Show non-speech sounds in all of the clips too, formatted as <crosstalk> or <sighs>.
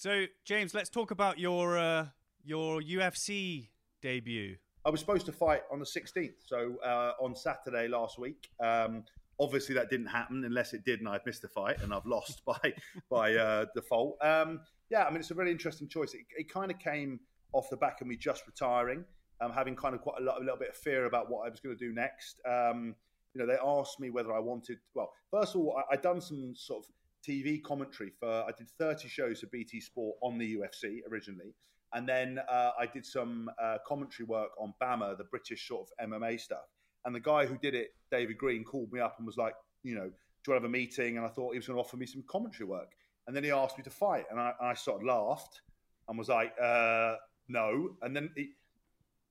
So, James, let's talk about your uh, your UFC debut. I was supposed to fight on the 16th, so uh, on Saturday last week. Um, obviously, that didn't happen unless it did, and I've missed the fight and I've lost <laughs> by by uh, default. Um, yeah, I mean, it's a really interesting choice. It, it kind of came off the back of me just retiring, um, having kind of quite a, lot, a little bit of fear about what I was going to do next. Um, you know, they asked me whether I wanted. Well, first of all, I, I'd done some sort of TV commentary for. I did 30 shows for BT Sport on the UFC originally. And then uh, I did some uh, commentary work on BAMMA, the British sort of MMA stuff. And the guy who did it, David Green, called me up and was like, you know, do you want to have a meeting? And I thought he was going to offer me some commentary work. And then he asked me to fight. And I, I sort of laughed and was like, uh, no. And then he,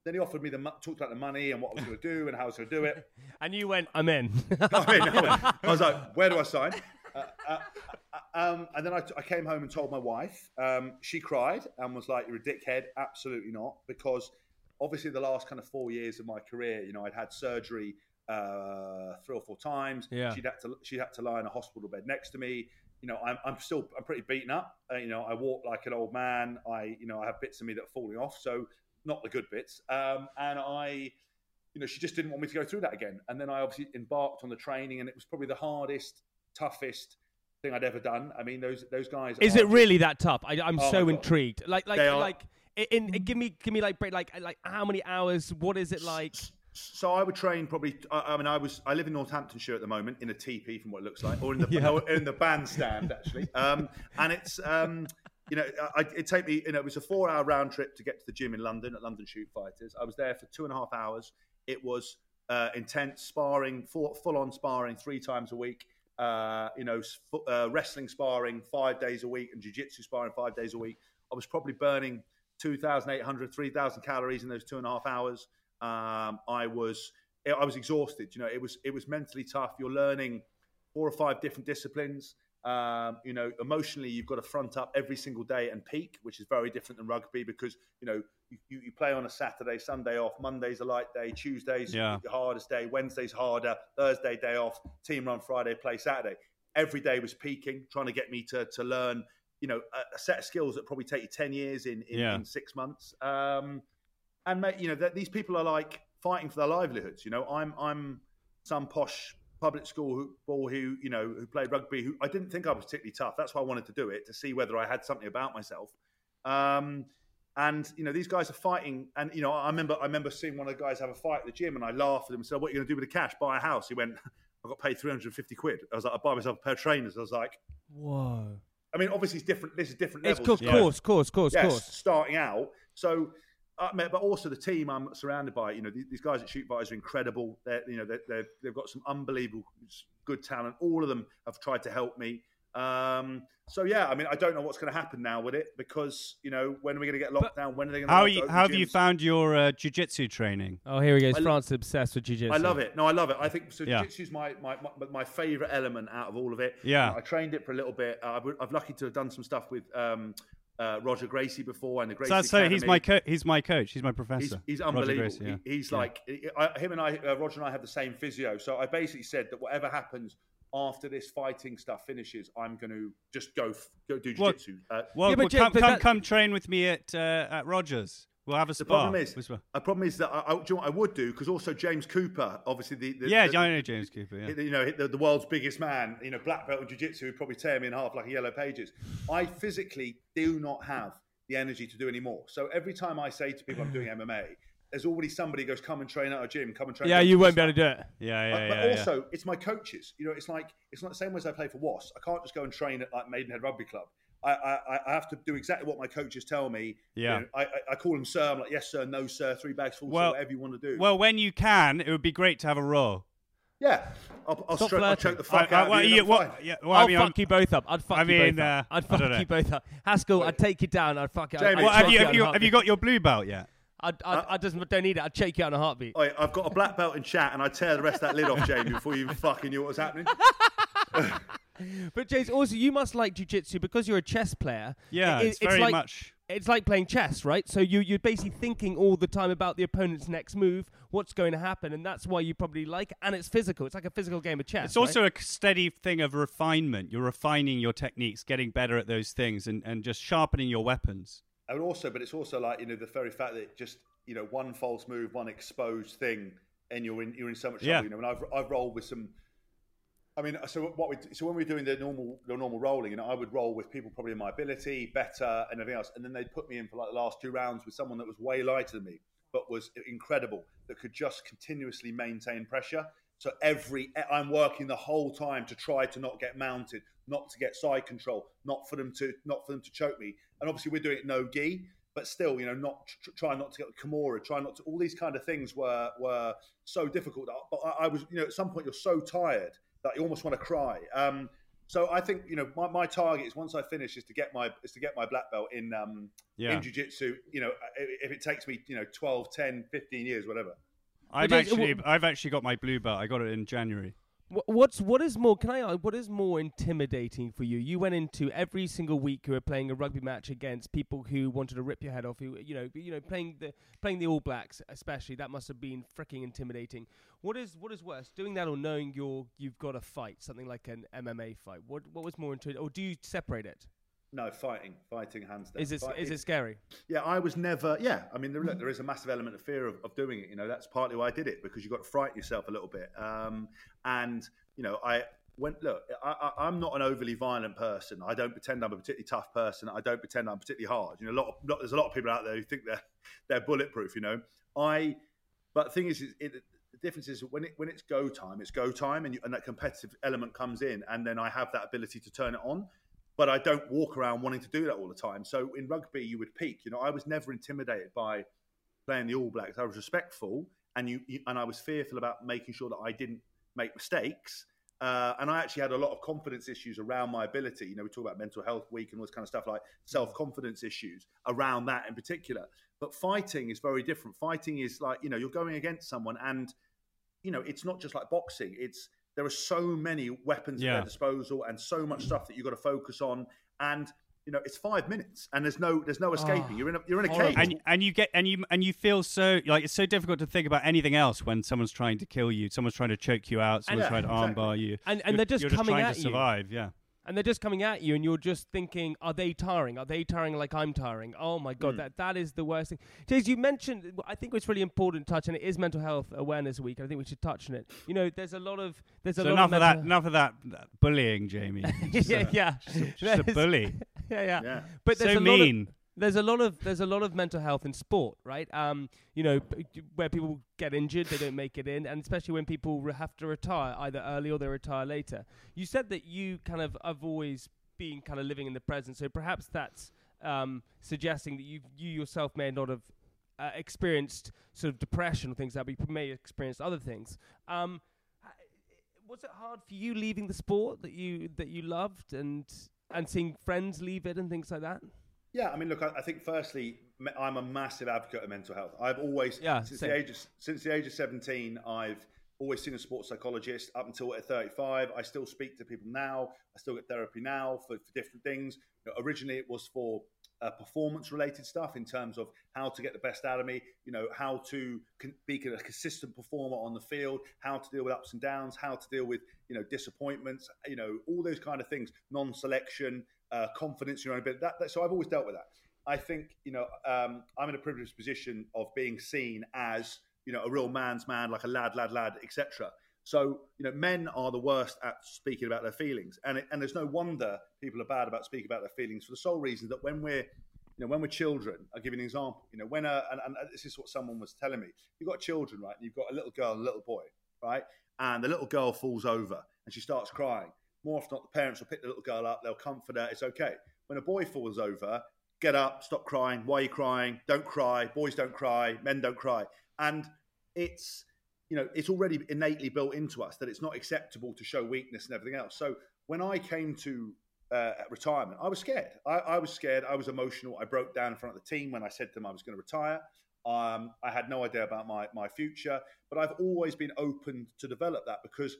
then he offered me the talked about the money and what I was going to do and how I was going to do it. <laughs> and you went, I'm in. <laughs> I, mean, I, was like, where do I sign? Uh, uh, um, and then I, I, came home and told my wife. Um, she cried and was like, "You're a dickhead." Absolutely not, because obviously the last kind of four years of my career, you know, I'd had surgery uh, three or four times. Yeah. She'd had to she had to lie in a hospital bed next to me. You know, I'm, I'm still I'm pretty beaten up. Uh, you know, I walk like an old man. I you know I have bits of me that are falling off, so not the good bits. Um, and I, you know, she just didn't want me to go through that again. And then I obviously embarked on the training, and it was probably the hardest, toughest thing I'd ever done. I mean, those those guys. Is it really that tough? I, am oh so intrigued. Like like like. In, in, give me give me like like like how many hours? What is it like? So I would train probably. I, mean, I was I live in Northamptonshire at the moment in a teepee, from what it looks like, or in the <laughs> yeah. in the bandstand actually. Um, and it's um, you know, I, it take me. You know, it was a four-hour round trip to get to the gym in London at London Shoot Fighters. I was there for two and a half hours. It was uh, intense sparring, full, full-on sparring, three times a week uh, you know, uh, wrestling sparring five days a week and jiu-jitsu sparring five days a week. I was probably burning 2,800, 3,000 calories in those two and a half hours. Um, I was, I was exhausted. You know, it was, it was mentally tough. You're learning four or five different disciplines. Um, you know, emotionally, you've got to front up every single day and peak, which is very different than rugby because you know you, you play on a Saturday, Sunday off, Monday's a light day, Tuesday's yeah. the hardest day, Wednesday's harder, Thursday day off, team run Friday, play Saturday. Every day was peaking, trying to get me to to learn, you know, a, a set of skills that probably take you ten years in in, yeah. in six months. Um, and you know, these people are like fighting for their livelihoods. You know, I'm I'm some posh public school who, ball who you know who played rugby. Who I didn't think I was particularly tough. That's why I wanted to do it to see whether I had something about myself. Um, and you know these guys are fighting, and you know I remember I remember seeing one of the guys have a fight at the gym, and I laughed at him and said, "What are you going to do with the cash? Buy a house?" He went, "I got paid three hundred and fifty quid." I was like, "I buy myself a pair of trainers." I was like, "Whoa." I mean, obviously, it's different. This is different it's levels. It's course, course, course, yes, course. Starting out, so uh, but also the team I'm surrounded by. You know, these guys at Shoot Fighters are incredible. They're, you know, they're, they have got some unbelievable good talent. All of them have tried to help me. Um, so yeah, I mean, I don't know what's going to happen now with it because you know when are we going to get locked down? When are they going to? How, you, how have you found your uh, jiu-jitsu training? Oh, here he goes. France is obsessed with jiu-jitsu. I love it. No, I love it. I think so. Yeah. Jiu-jitsu is my, my, my, my favorite element out of all of it. Yeah, you know, I trained it for a little bit. Uh, I've, I've lucky to have done some stuff with. Um, uh, Roger Gracie before and the Gracie. So, so he's my co- he's my coach. He's my professor. He's, he's unbelievable. Gracie, yeah. he, he's yeah. like I, him and I, uh, Roger and I have the same physio. So I basically said that whatever happens after this fighting stuff finishes, I'm going to just go go do jiu-jitsu. Well, uh, well, yeah, well come, come, that... come train with me at uh, at Rogers. We'll have a spar. The problem is, the problem is that I, I, know I would do because also James Cooper, obviously the, the yeah, the, I know James Cooper. Yeah. You know the, the, world's biggest man, you know black belt in jiu-jitsu would probably tear me in half like a yellow pages. I physically do not have the energy to do any more. So every time I say to people I'm doing <sighs> MMA, there's already somebody goes, come and train at a gym, come and train. Yeah, you won't be able to do it. Yeah, yeah, but, yeah. But also, yeah. it's my coaches. You know, it's like it's not the same way as I play for Wasps. I can't just go and train at like Maidenhead Rugby Club. I, I, I have to do exactly what my coaches tell me. Yeah, you know, I, I call them sir. I'm like, yes, sir, no, sir, three bags full, well, whatever you want to do. Well, when you can, it would be great to have a row. Yeah, I'll, I'll, Stop I'll choke the fuck I, out I, of you. What, yeah, well, I'll I mean, fuck I'm, you both up. I'd fuck I mean, you both uh, up. I'd fuck you both up. Haskell, I'd take you down. I'd fuck you. Jamie, have, you, have, you, have you got your blue belt yet? I, I, uh, I just don't need it. I'd shake you out in a heartbeat. I've got a black belt in chat, and I'd tear the rest of that lid off, Jamie, before you even fucking knew what was happening. <laughs> but James, also you must like jujitsu because you're a chess player. Yeah, it, it's, it's very like, much. It's like playing chess, right? So you you're basically thinking all the time about the opponent's next move, what's going to happen, and that's why you probably like. And it's physical. It's like a physical game of chess. It's also right? a steady thing of refinement. You're refining your techniques, getting better at those things, and, and just sharpening your weapons. And also, but it's also like you know the very fact that just you know one false move, one exposed thing, and you're in you're in so much trouble. Yeah. You know, and I've I've rolled with some I mean, so what we so when we're doing the normal the normal rolling, you know, I would roll with people probably in my ability, better, and everything else, and then they'd put me in for like the last two rounds with someone that was way lighter than me, but was incredible that could just continuously maintain pressure. So every I'm working the whole time to try to not get mounted, not to get side control, not for them to not for them to choke me. And obviously we're doing it no gi, but still, you know, not tr- try not to get Kimura, try not to. All these kind of things were were so difficult. But I, I was, you know, at some point you're so tired that you almost want to cry. Um, so I think you know my, my target is once I finish is to get my is to get my black belt in um, yeah. in jiu-jitsu you know if it takes me you know 12 10 15 years whatever I've actually I've actually got my blue belt I got it in January What's what is more? Can I? What is more intimidating for you? You went into every single week you were playing a rugby match against people who wanted to rip your head off. Who you know, you know, playing the playing the All Blacks, especially that must have been freaking intimidating. What is what is worse, doing that or knowing you're you've got a fight, something like an MMA fight? What what was more intimidating, or do you separate it? No, fighting, fighting hands down. Is it is it scary? Yeah, I was never. Yeah, I mean, there, look, there is a massive element of fear of, of doing it. You know, that's partly why I did it because you got to frighten yourself a little bit. Um, and you know, I went look. I, am not an overly violent person. I don't pretend I'm a particularly tough person. I don't pretend I'm particularly hard. You know, a lot, of, lot there's a lot of people out there who think they're they're bulletproof. You know, I. But the thing is, it, the difference is when it when it's go time, it's go time, and, you, and that competitive element comes in, and then I have that ability to turn it on but I don't walk around wanting to do that all the time. So in rugby, you would peak. You know, I was never intimidated by playing the All Blacks. I was respectful, and you, and I was fearful about making sure that I didn't make mistakes. Uh, and I actually had a lot of confidence issues around my ability. You know, we talk about mental health week and all this kind of stuff, like self confidence issues around that in particular. But fighting is very different. Fighting is like you know you're going against someone, and you know it's not just like boxing. It's there are so many weapons yeah. at their disposal and so much stuff that you've got to focus on. And you know, it's five minutes, and there's no there's no escaping. Oh, you're in a you're in a cage, and, and you get and you and you feel so like it's so difficult to think about anything else when someone's trying to kill you, someone's trying to choke you out, someone's and, trying to armbar you, and and they're just you're coming just at to survive. Yeah, and they're just coming at you, and you're just thinking, are they tiring? Are they tiring like I'm tiring? Oh my god, mm. that that is the worst thing. James, you mentioned, I think it's really important to touch, and it is Mental Health Awareness Week. I think we should touch on it. You know, there's a lot of there's a so lot enough of, of that, enough of that, that bullying, Jamie. <laughs> yeah, yeah, just, just a <laughs> bully. yeah, yeah, yeah. But there's so a mean. Lot of, there's a lot of there's a lot of mental health in sport, right? Um, you know, where people get injured, they don't make it in, and especially when people re- have to retire either early or they retire later. You said that you kind of have always been kind of living in the present, so perhaps that's um, suggesting that you you yourself may not have uh, experienced sort of depression or things like that, but you may have experienced other things. Um, was it hard for you leaving the sport that you that you loved and and seeing friends leave it and things like that? Yeah, I mean, look, I, I, think firstly, I'm a massive advocate of mental health. I've always, yeah, since same. the age of since the age of 17, I've always seen a sports psychologist up until at 35. I still speak to people now. I still get therapy now for, for different things. You know, originally, it was for uh, performance related stuff in terms of how to get the best out of me, you know, how to con- be a consistent performer on the field, how to deal with ups and downs, how to deal with, you know, disappointments, you know, all those kind of things, non selection, uh, confidence in your own ability. That, that, so I've always dealt with that. I think you know um, I'm in a privileged position of being seen as you know a real man's man, like a lad, lad, lad, etc. So you know, men are the worst at speaking about their feelings, and it, and there's no wonder people are bad about speaking about their feelings for the sole reason that when we're you know, when we're children, I'll give you an example. You know, when a, and, and this is what someone was telling me. You've got children, right? You've got a little girl and a little boy, right? And the little girl falls over and she starts crying more often not, the parents will pick the little girl up, they'll comfort her, it's okay. When a boy falls over, get up, stop crying. Why are you crying? Don't cry. Boys don't cry. Men don't cry. And it's you know, it's already innately built into us that it's not acceptable to show weakness and everything else. So when I came to uh, retirement, I was scared. I, I, was scared. I was emotional. I broke down in front of the team when I said to them I was going to retire. Um, I had no idea about my, my future, but I've always been open to develop that because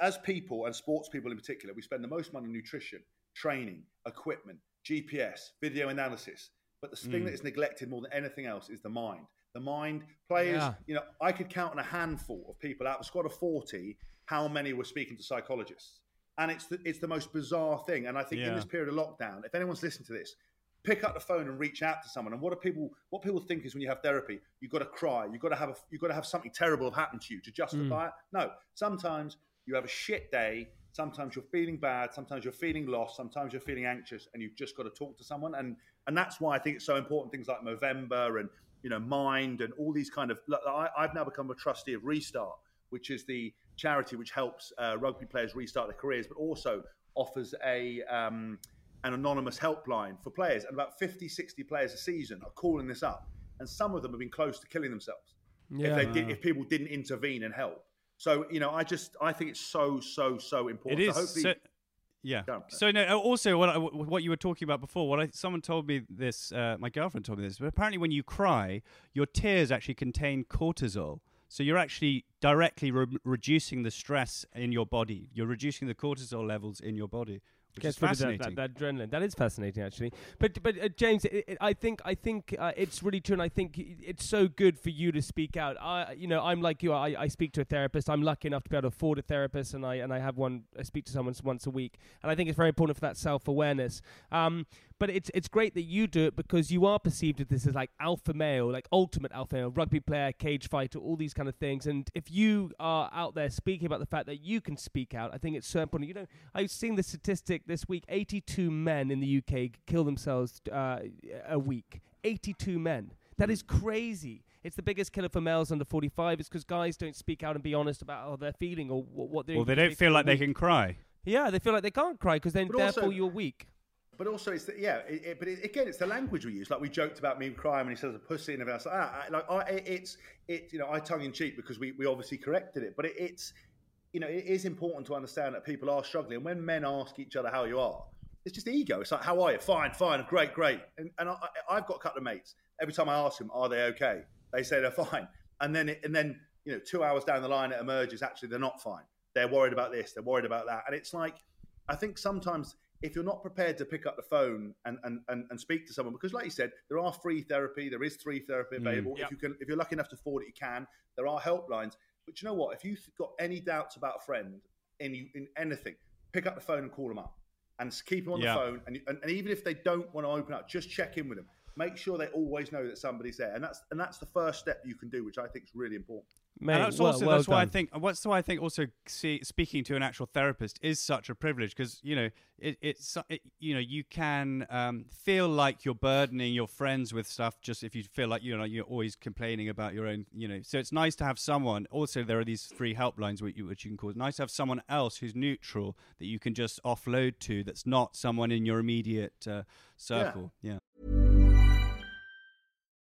as people and sports people in particular, we spend the most money on nutrition, training, equipment, GPS, video analysis. But the thing mm. that is neglected more than anything else is the mind. The mind, players, yeah. you know, I could count on a handful of people out of a squad of 40 how many were speaking to psychologists. And it's the, it's the most bizarre thing. And I think yeah. in this period of lockdown, if anyone's listening to this, pick up the phone and reach out to someone. And what do people what people think is when you have therapy, you've got to cry, you've got to have a, you've got to have something terrible have happened to you to justify mm. it. No, sometimes you have a shit day. Sometimes you're feeling bad. Sometimes you're feeling lost. Sometimes you're feeling anxious, and you've just got to talk to someone. And and that's why I think it's so important. Things like Movember and you know Mind and all these kind of. I, I've now become a trustee of Restart, which is the charity which helps uh, rugby players restart their careers, but also offers a um, an anonymous helpline for players. And about 50, 60 players a season are calling this up, and some of them have been close to killing themselves yeah. if, did, if people didn't intervene and help. So you know, I just I think it's so so so important. It is. So yeah. So no. Uh, also, what I, what you were talking about before, what I, someone told me this. Uh, my girlfriend told me this. But apparently, when you cry, your tears actually contain cortisol. So you're actually directly re- reducing the stress in your body. You're reducing the cortisol levels in your body. Gets fascinating. That, that, that, adrenaline. That is fascinating, actually. But but uh, James, it, it, I think I think uh, it's really true, and I think it's so good for you to speak out. I you know I'm like you. I, I speak to a therapist. I'm lucky enough to be able to afford a therapist, and I and I have one. I speak to someone once a week, and I think it's very important for that self awareness. Um, but it's it's great that you do it because you are perceived as this as like alpha male, like ultimate alpha male, rugby player, cage fighter, all these kind of things. And if you are out there speaking about the fact that you can speak out, I think it's so important. You know, I've seen the statistic this week: 82 men in the UK kill themselves uh, a week. 82 men. That is crazy. It's the biggest killer for males under 45. It's because guys don't speak out and be honest about how they're feeling or what they're. Well, they don't feel like they can cry. Yeah, they feel like they can't cry because then, but therefore, you're weak. But also, it's the, yeah. It, it, but it, again, it's the language we use. Like we joked about me crying when he says a pussy and everything else like that. Like I, it's it. You know, I tongue in cheek because we, we obviously corrected it. But it's you know, it is important to understand that people are struggling. And when men ask each other how you are, it's just ego. It's like, how are you? Fine, fine, great, great. And, and I, have got a couple of mates. Every time I ask them, are they okay? They say they're fine. And then, it, and then, you know, two hours down the line, it emerges actually they're not fine. They're worried about this. They're worried about that. And it's like, I think sometimes if you're not prepared to pick up the phone and, and, and, and, speak to someone, because like you said, there are free therapy, there is free therapy mm. available. Mm. If you can, if you're lucky enough to afford it, you can. There are helplines. But you know what? If you've got any doubts about a friend in you, in anything, pick up the phone and call them up, and keep them on the phone. And, and, and even if they don't want to open up, just check in with them make sure they always know that somebody's there, and that's and that's the first step you can do, which I think is really important. Mate, that's well, also well that's done. why I think what's why I think also see, speaking to an actual therapist is such a privilege because you know it, it's it, you know you can um, feel like you're burdening your friends with stuff just if you feel like you know you're always complaining about your own you know so it's nice to have someone also there are these free helplines which you, which you can call it's nice to have someone else who's neutral that you can just offload to that's not someone in your immediate uh, circle yeah. yeah.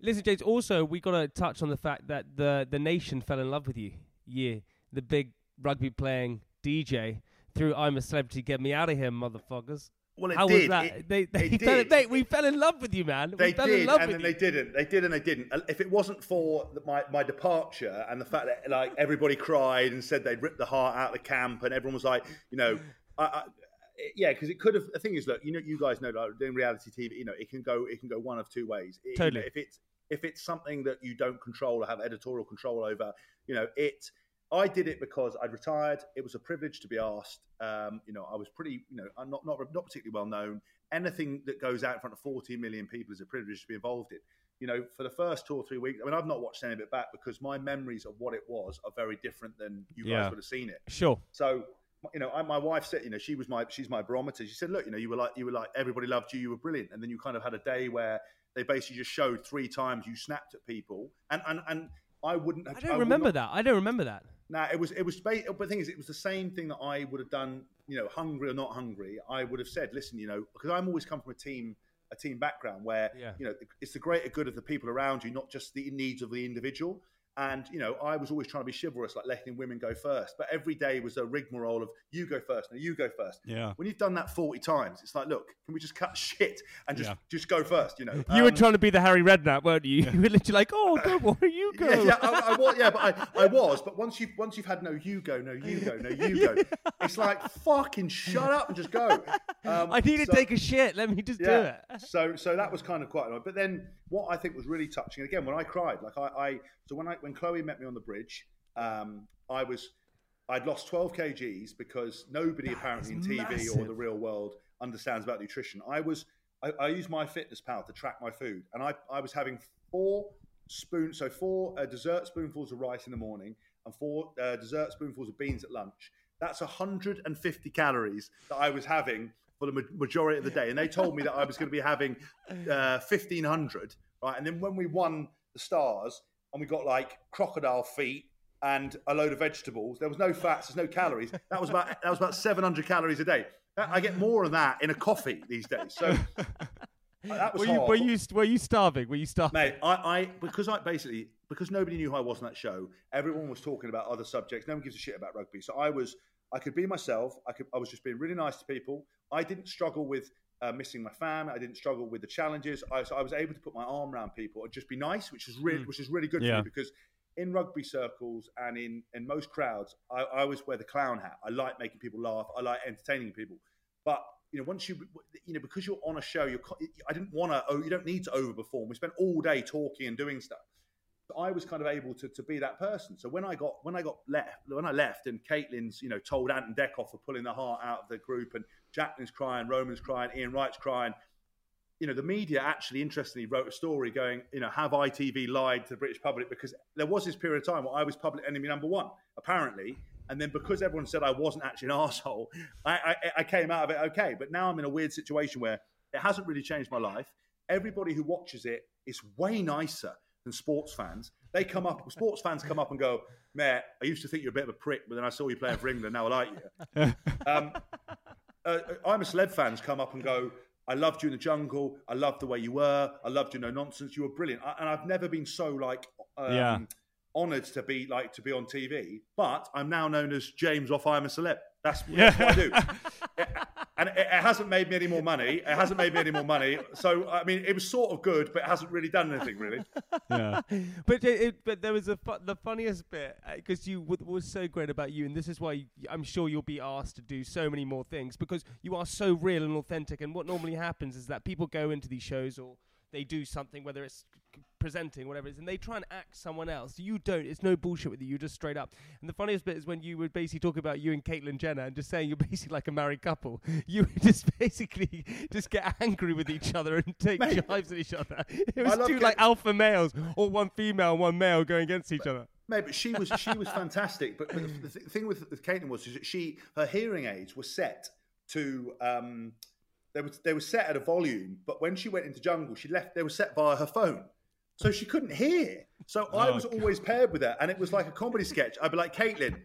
Listen, James. Also, we got to touch on the fact that the the nation fell in love with you. Yeah, the big rugby playing DJ through "I'm a Celebrity, Get Me Out of Here, motherfuckers." Well, it How did. was that? It, they, they, they <laughs> fell, they, we fell in love with you, man. They we fell did, in love and with then you. they didn't. They did, and they didn't. If it wasn't for my, my departure and the fact that like everybody cried and said they'd ripped the heart out of the camp, and everyone was like, you know, I, I, yeah, because it could have. The thing is, look, you know, you guys know, like doing reality TV, you know, it can go, it can go one of two ways. It, totally. You know, if it's if it's something that you don't control or have editorial control over, you know, it. I did it because I'd retired. It was a privilege to be asked. Um, you know, I was pretty, you know, I'm not not not particularly well known. Anything that goes out in front of 40 million people is a privilege to be involved in. you know, for the first two or three weeks, I mean, I've not watched any of it back because my memories of what it was are very different than you guys would have seen it. Sure. So, you know, I, my wife said, you know, she was my she's my barometer. She said, look, you know, you were like you were like everybody loved you, you were brilliant, and then you kind of had a day where they basically just showed three times you snapped at people, and and and I wouldn't. Have, I don't would remember not- that. I don't remember that. Nah, it was it was. But the thing is, it was the same thing that I would have done. You know, hungry or not hungry, I would have said, listen, you know, because I'm always come from a team a team background where Yeah. you know it's the greater good of the people around you, not just the needs of the individual. And you know, I was always trying to be chivalrous, like letting women go first. But every day was a rigmarole of you go first, no, you go first. Yeah. When you've done that forty times, it's like, look, can we just cut <laughs> shit and just Yeah. just go first? You know, You were Um, trying to be the Harry Redknapp, weren't you? You were literally like, "Oh, go, boy, you go." yeah, yeah, I, I was, yeah, but I, I was. But once you've once you've had no you go, no you go, no you go, <laughs> it's like fucking shut up and just go. Um, I need to so- take a shit. Let me just do yeah. it. <laughs> So so that was kind of quite annoying. But then what I think was really touching, again, when I cried, like I, I so when I when Chloe met me on the bridge, um, I was I'd lost 12 kgs because nobody apparently in TV or the real world understands about nutrition. I was I, I use MyFitnessPal to track my food, and I I was having four spoons, so four uh, dessert spoonfuls of rice in the morning and four uh, dessert spoonfuls of beans at lunch. That's 150 calories that I was having for the majority of the day. And they told me that I was going to be having uh, 1500, right? And then when we won the stars and we got like crocodile feet and a load of vegetables, there was no fats, there's no calories. That was about that was about 700 calories a day. I get more of that in a coffee these days. So <laughs> that was Were you, were you were you starving? Were you starving? Mate, I, I because I basically because nobody knew who I was on that show. Everyone was talking about other subjects. No one gives a shit about rugby. So I was I could be myself. I could I was just being really nice to people. I didn't struggle with uh, missing my fam. I didn't struggle with the challenges. I, so I was able to put my arm around people and just be nice, which is really which is really good for me because in rugby circles and in in most crowds, I, I always wear the clown hat. I like making people laugh. I like entertaining people. But you know, once you you know, because you're on a show, you're. I didn't want to. Oh, you don't need to overperform. We spent all day talking and doing stuff. So I was kind of able to, to be that person. So when I got when I got left when I left and Caitlyn's you know told Ant and Dec off for pulling the heart out of the group and Jacqueline's crying, Roman's crying, Ian Wright's crying. You know the media actually interestingly wrote a story going you know have ITV lied to the British public because there was this period of time where I was public enemy number one apparently. And then because everyone said I wasn't actually an <laughs> asshole, I, I, I came out of it okay. But now I'm in a weird situation where it hasn't really changed my life. Everybody who watches it is way nicer than sports fans. They come up, sports fans come up and go, Matt, I used to think you're a bit of a prick, but then I saw you playing for England. Now I like you. <laughs> Um, uh, I'm a celeb fans come up and go, I loved you in the jungle. I loved the way you were. I loved you, no nonsense. You were brilliant. I, and I've never been so like, um, Yeah. honoured to be like to be on TV. But I'm now known as James off I'm a celeb. That's, Yeah. that's what I do. <laughs> It- and it, it hasn't made me any more money. It hasn't made me any more money. So I mean, it was sort of good, but it hasn't really done anything really. Yeah. <laughs> but it, it, but there was a fu- the funniest bit uh, because you what was so great about you, and this is why you, I'm sure you'll be asked to do so many more things because you are so real and authentic. And what normally happens is that people go into these shows or they do something, whether it's c- presenting, whatever it is, and they try and act someone else. You don't. It's no bullshit with you. You're just straight up. And the funniest bit is when you would basically talk about you and Caitlyn Jenner and just saying you're <laughs> basically like a married couple. You would just <laughs> basically just get angry with each other and take Mate. jives at each other. <laughs> It was two like alpha males or one female, and one male going against each other. Mate, but she was she was fantastic. But, but the, the th- thing with, with Caitlyn was is that she her hearing aids were set to um, they were they were set at a volume, but when she went into jungle, she left they were set via her phone, so she couldn't hear. So I Oh, was always paired with her, and it was like a comedy sketch. I'd be like, Caitlyn,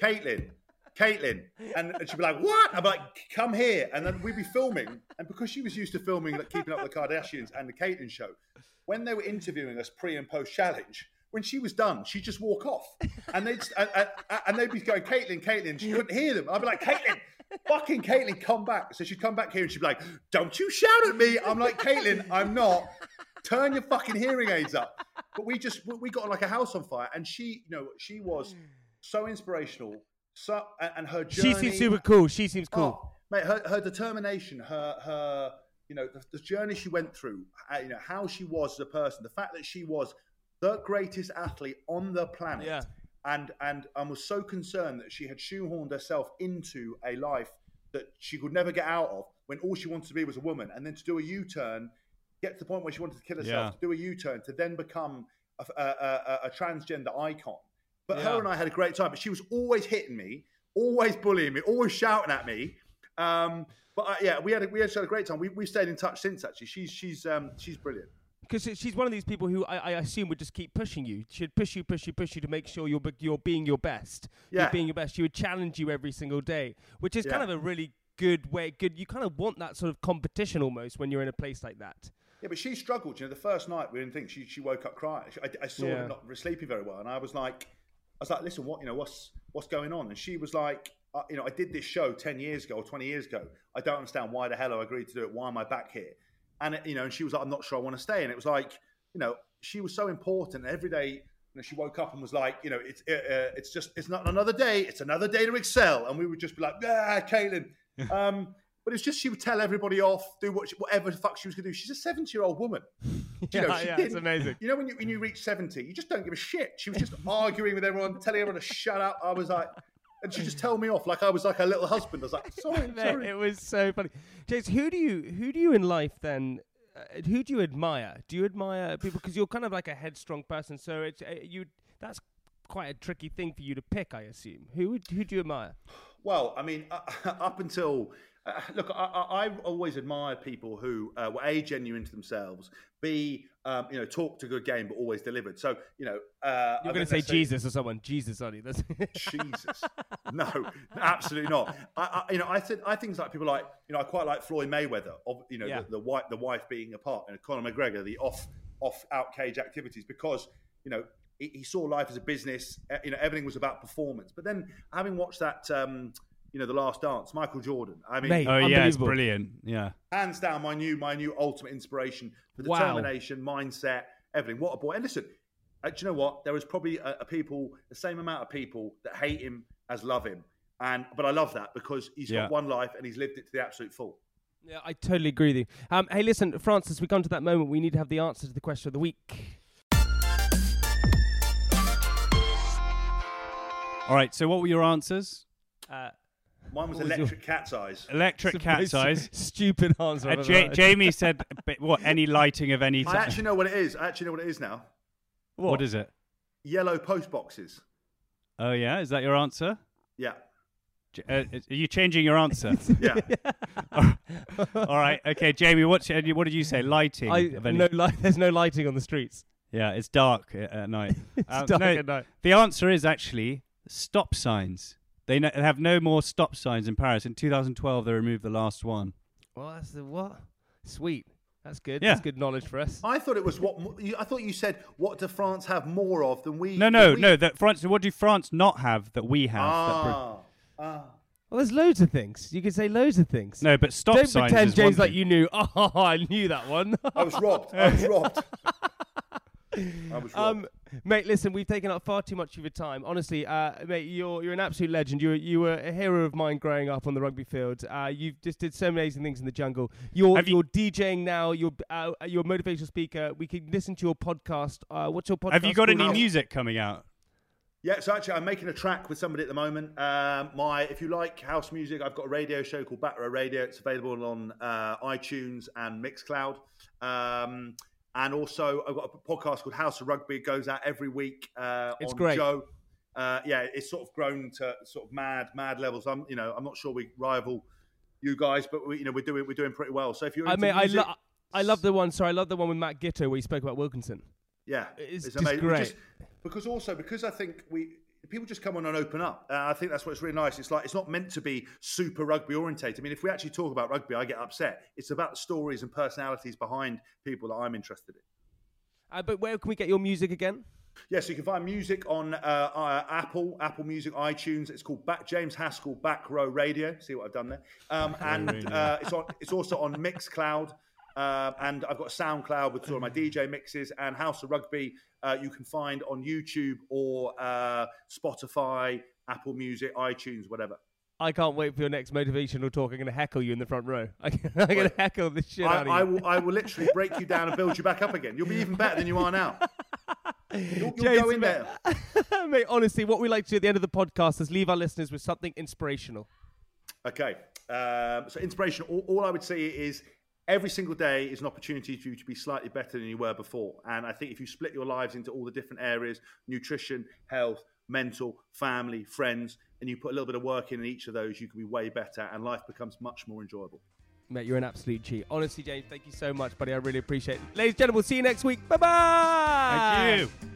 Caitlyn. Caitlyn, and she'd be like, "What?" I'd be like, "Come here," and then we'd be filming. And because she was used to filming, like Keeping Up with the Kardashians and the Caitlin Show, when they were interviewing us pre and post challenge, when she was done, she'd just walk off, and they'd and, and, and they'd be going, "Caitlyn, Caitlyn." She couldn't hear them. I'd be like, "Caitlyn, fucking Caitlyn, come back." So she'd come back here and she'd be like, "Don't you shout at me!" I'm like, "Caitlyn, I'm not." Turn your fucking hearing aids up. But we just we got like a house on fire, and she, you know, she was so inspirational. So and, her journey. She seems super cool. She seems cool. Oh, mate, her, her determination, her her you know the, the journey she went through, uh, you know how she was as a person, the fact that she was the greatest athlete on the planet, Yeah. and and and was so concerned that she had shoehorned herself into a life that she could never get out of when all she wanted to be was a woman, and then to do a U turn. Get to the point where she wanted to kill herself, yeah. to do a U-turn, to then become a, a, a, a transgender icon. But yeah. her and I had a great time. But she was always hitting me, always bullying me, always shouting at me. Um, but uh, yeah, we had a, we had a great time. We we stayed in touch since. Actually, she's she's um, she's brilliant. Because she's one of these people who I, I, assume would just keep pushing you. She'd push you, push you, push you to make sure you're you're being your best. Yeah. You're being your best. She would challenge you every single day, which is yeah. kind of a really good way. Good. You kind of want that sort of competition almost when you're in a place like that. Yeah, but she struggled. You know, the first night we didn't think she she woke up crying. I, I saw yeah. her not sleeping very well, and I was like, I was like, listen, what you know, what's what's going on? And she was like, uh, you know, I did this show ten years ago or twenty years ago. I don't understand why the hell I agreed to do it. Why am I back here? And it, you know, and she was like, I'm not sure I want to stay. And it was like, you know, she was so important. Every day, you know, she woke up and was like, you know, it's uh, uh, it's just it's not another day. It's another day to excel. And we would just be like, ah, Caitlyn. <laughs> Um, but it's just she would tell everybody off, do what she, whatever the fuck she was going to do. She's a seventy-year-old woman. <laughs> You know, yeah, it's amazing. You know, when you when you reach seventy, you just don't give a shit. She was just <laughs> arguing with everyone, telling everyone to shut up. I was like, and she just told me off like I was like her little husband. I was like, sorry, <laughs> sorry. It was so funny. James, who do you who do you in life then? Uh, who do you admire? Do you admire people because you're kind of like a headstrong person? So it's uh, you. That's quite a tricky thing for you to pick, I assume. Who who do you admire? Well, I mean, uh, up until uh, look, I, have always admired people who uh, were a genuine to themselves, b um, you know talked a good game but always delivered. So you know, uh, you're going to say Jesus or someone. Jesus, are you? That's <laughs> Jesus. No, absolutely not. I, I, you know, I said I things like people like you know I quite like Floyd Mayweather. Of you know, yeah. the, the, wife the wife being a part, and Conor McGregor, the off off out cage activities because you know he, he, saw life as a business. You know, everything was about performance. But then having watched that. Um, you know, The Last Dance, Michael Jordan. I mean, Mate, oh yeah, it's brilliant. Yeah, hands down, my new my new ultimate inspiration for determination, wow. mindset, everything. What a boy! And listen, uh, do you know what? There is probably a, a, people, the same amount of people that hate him as love him, and but I love that because he's yeah. got one life and he's lived it to the absolute full. Yeah, I totally agree with you. Um, hey, listen, Francis, we've come to that moment. We need to have the answer to the question of the week. All right. So, what were your answers? Uh, Mine was, was electric your... cat's eyes. Electric cat's eyes. <laughs> Stupid answer. Uh, J- Jamie said, <laughs> "What? Any lighting of any?" Type. I actually know what it is. I actually know what it is now. What, what is it? Yellow post boxes. Oh yeah, is that your answer? Yeah. Uh, are you changing your answer? <laughs> yeah. All right. Okay, Jamie. What's what did you say? Lighting. I, no light. There's no lighting on the streets. Yeah, it's dark at night. it's um, dark no, at night. The answer is actually stop signs. They no, have no more stop signs in Paris. In 2012, they removed the last one. Well, that's the what? Sweet. That's good. Yeah. That's good knowledge for us. I thought it was what I thought you said. What do France have more of than we? No, no, we... no. That France. What do France not have that we have? Ah, ah. Well, there's loads of things. You could say loads of things. No, but stop Don't signs. Don't pretend, James, like you knew. Oh, <laughs> I knew that one. I was robbed. I was <laughs> <laughs> robbed. Um, mate, listen, we've taken up far too much of your time. Honestly, uh, mate, you're you're an absolute legend. You were, you were a hero of mine growing up on the rugby field. Uh, you just did so many amazing things in the jungle. You're Have you're you, DJing now. You're uh, you're a motivational speaker. We can listen to your podcast. Uh, what's your podcast? Have you got any music coming out? Yeah, so actually, I'm making a track with somebody at the moment. Um, my, if you like house music, I've got a radio show called Back Row Radio. It's available on uh, iTunes and Mixcloud. Um, and also, I've got a podcast called House of Rugby. It goes out every week. Uh, it's on great. Joe. Uh, yeah, it's sort of grown to sort of mad, mad levels. I'm, you know, I'm not sure we rival you guys, but we, you know, we're doing, we're doing pretty well. So if you're, I mean, music, I, lo- I love the one. Sorry, I love the one with Matt Giteau where he spoke about Wilkinson. Yeah, it's, it's amazing. Great. Just, because also because I think we people just come on and open up. Uh, I think that's what's really nice. It's like it's not meant to be super rugby orientated. I mean, if we actually talk about rugby, I get upset. It's about the stories and personalities behind people that I'm interested in. Uh, but where can we get your music again? Yes, yeah, so you can find music on uh, uh, Apple, Apple Music, iTunes. It's called Back James Haskell Back Row Radio. See what I've done there? Um, and uh, it's on. It's also on Mixcloud, uh, and I've got SoundCloud with all my DJ mixes and House of Rugby. Uh, you can find on YouTube or uh, Spotify, Apple Music, iTunes, whatever. I can't wait for your next motivational talk. I'm going to heckle you in the front row. <laughs> I'm going to heckle the shit I, out of you. I will, I will literally break you down and build you back up again. You'll be even better than you are now. <laughs> You'll, you'll go in there. <laughs> Mate, honestly, what we like to do at the end of the podcast is leave our listeners with something inspirational. Okay. Um, so, inspirational, all, all I would say is every single day is an opportunity for you to be slightly better than you were before. And I think if you split your lives into all the different areas nutrition, health, mental, family, friends and you put a little bit of work in, in each of those, you can be way better and life becomes much more enjoyable. Mate, you're an absolute cheat. Honestly, James, thank you so much, buddy. I really appreciate it. Ladies and gentlemen, we'll see you next week. Bye bye. Thank you.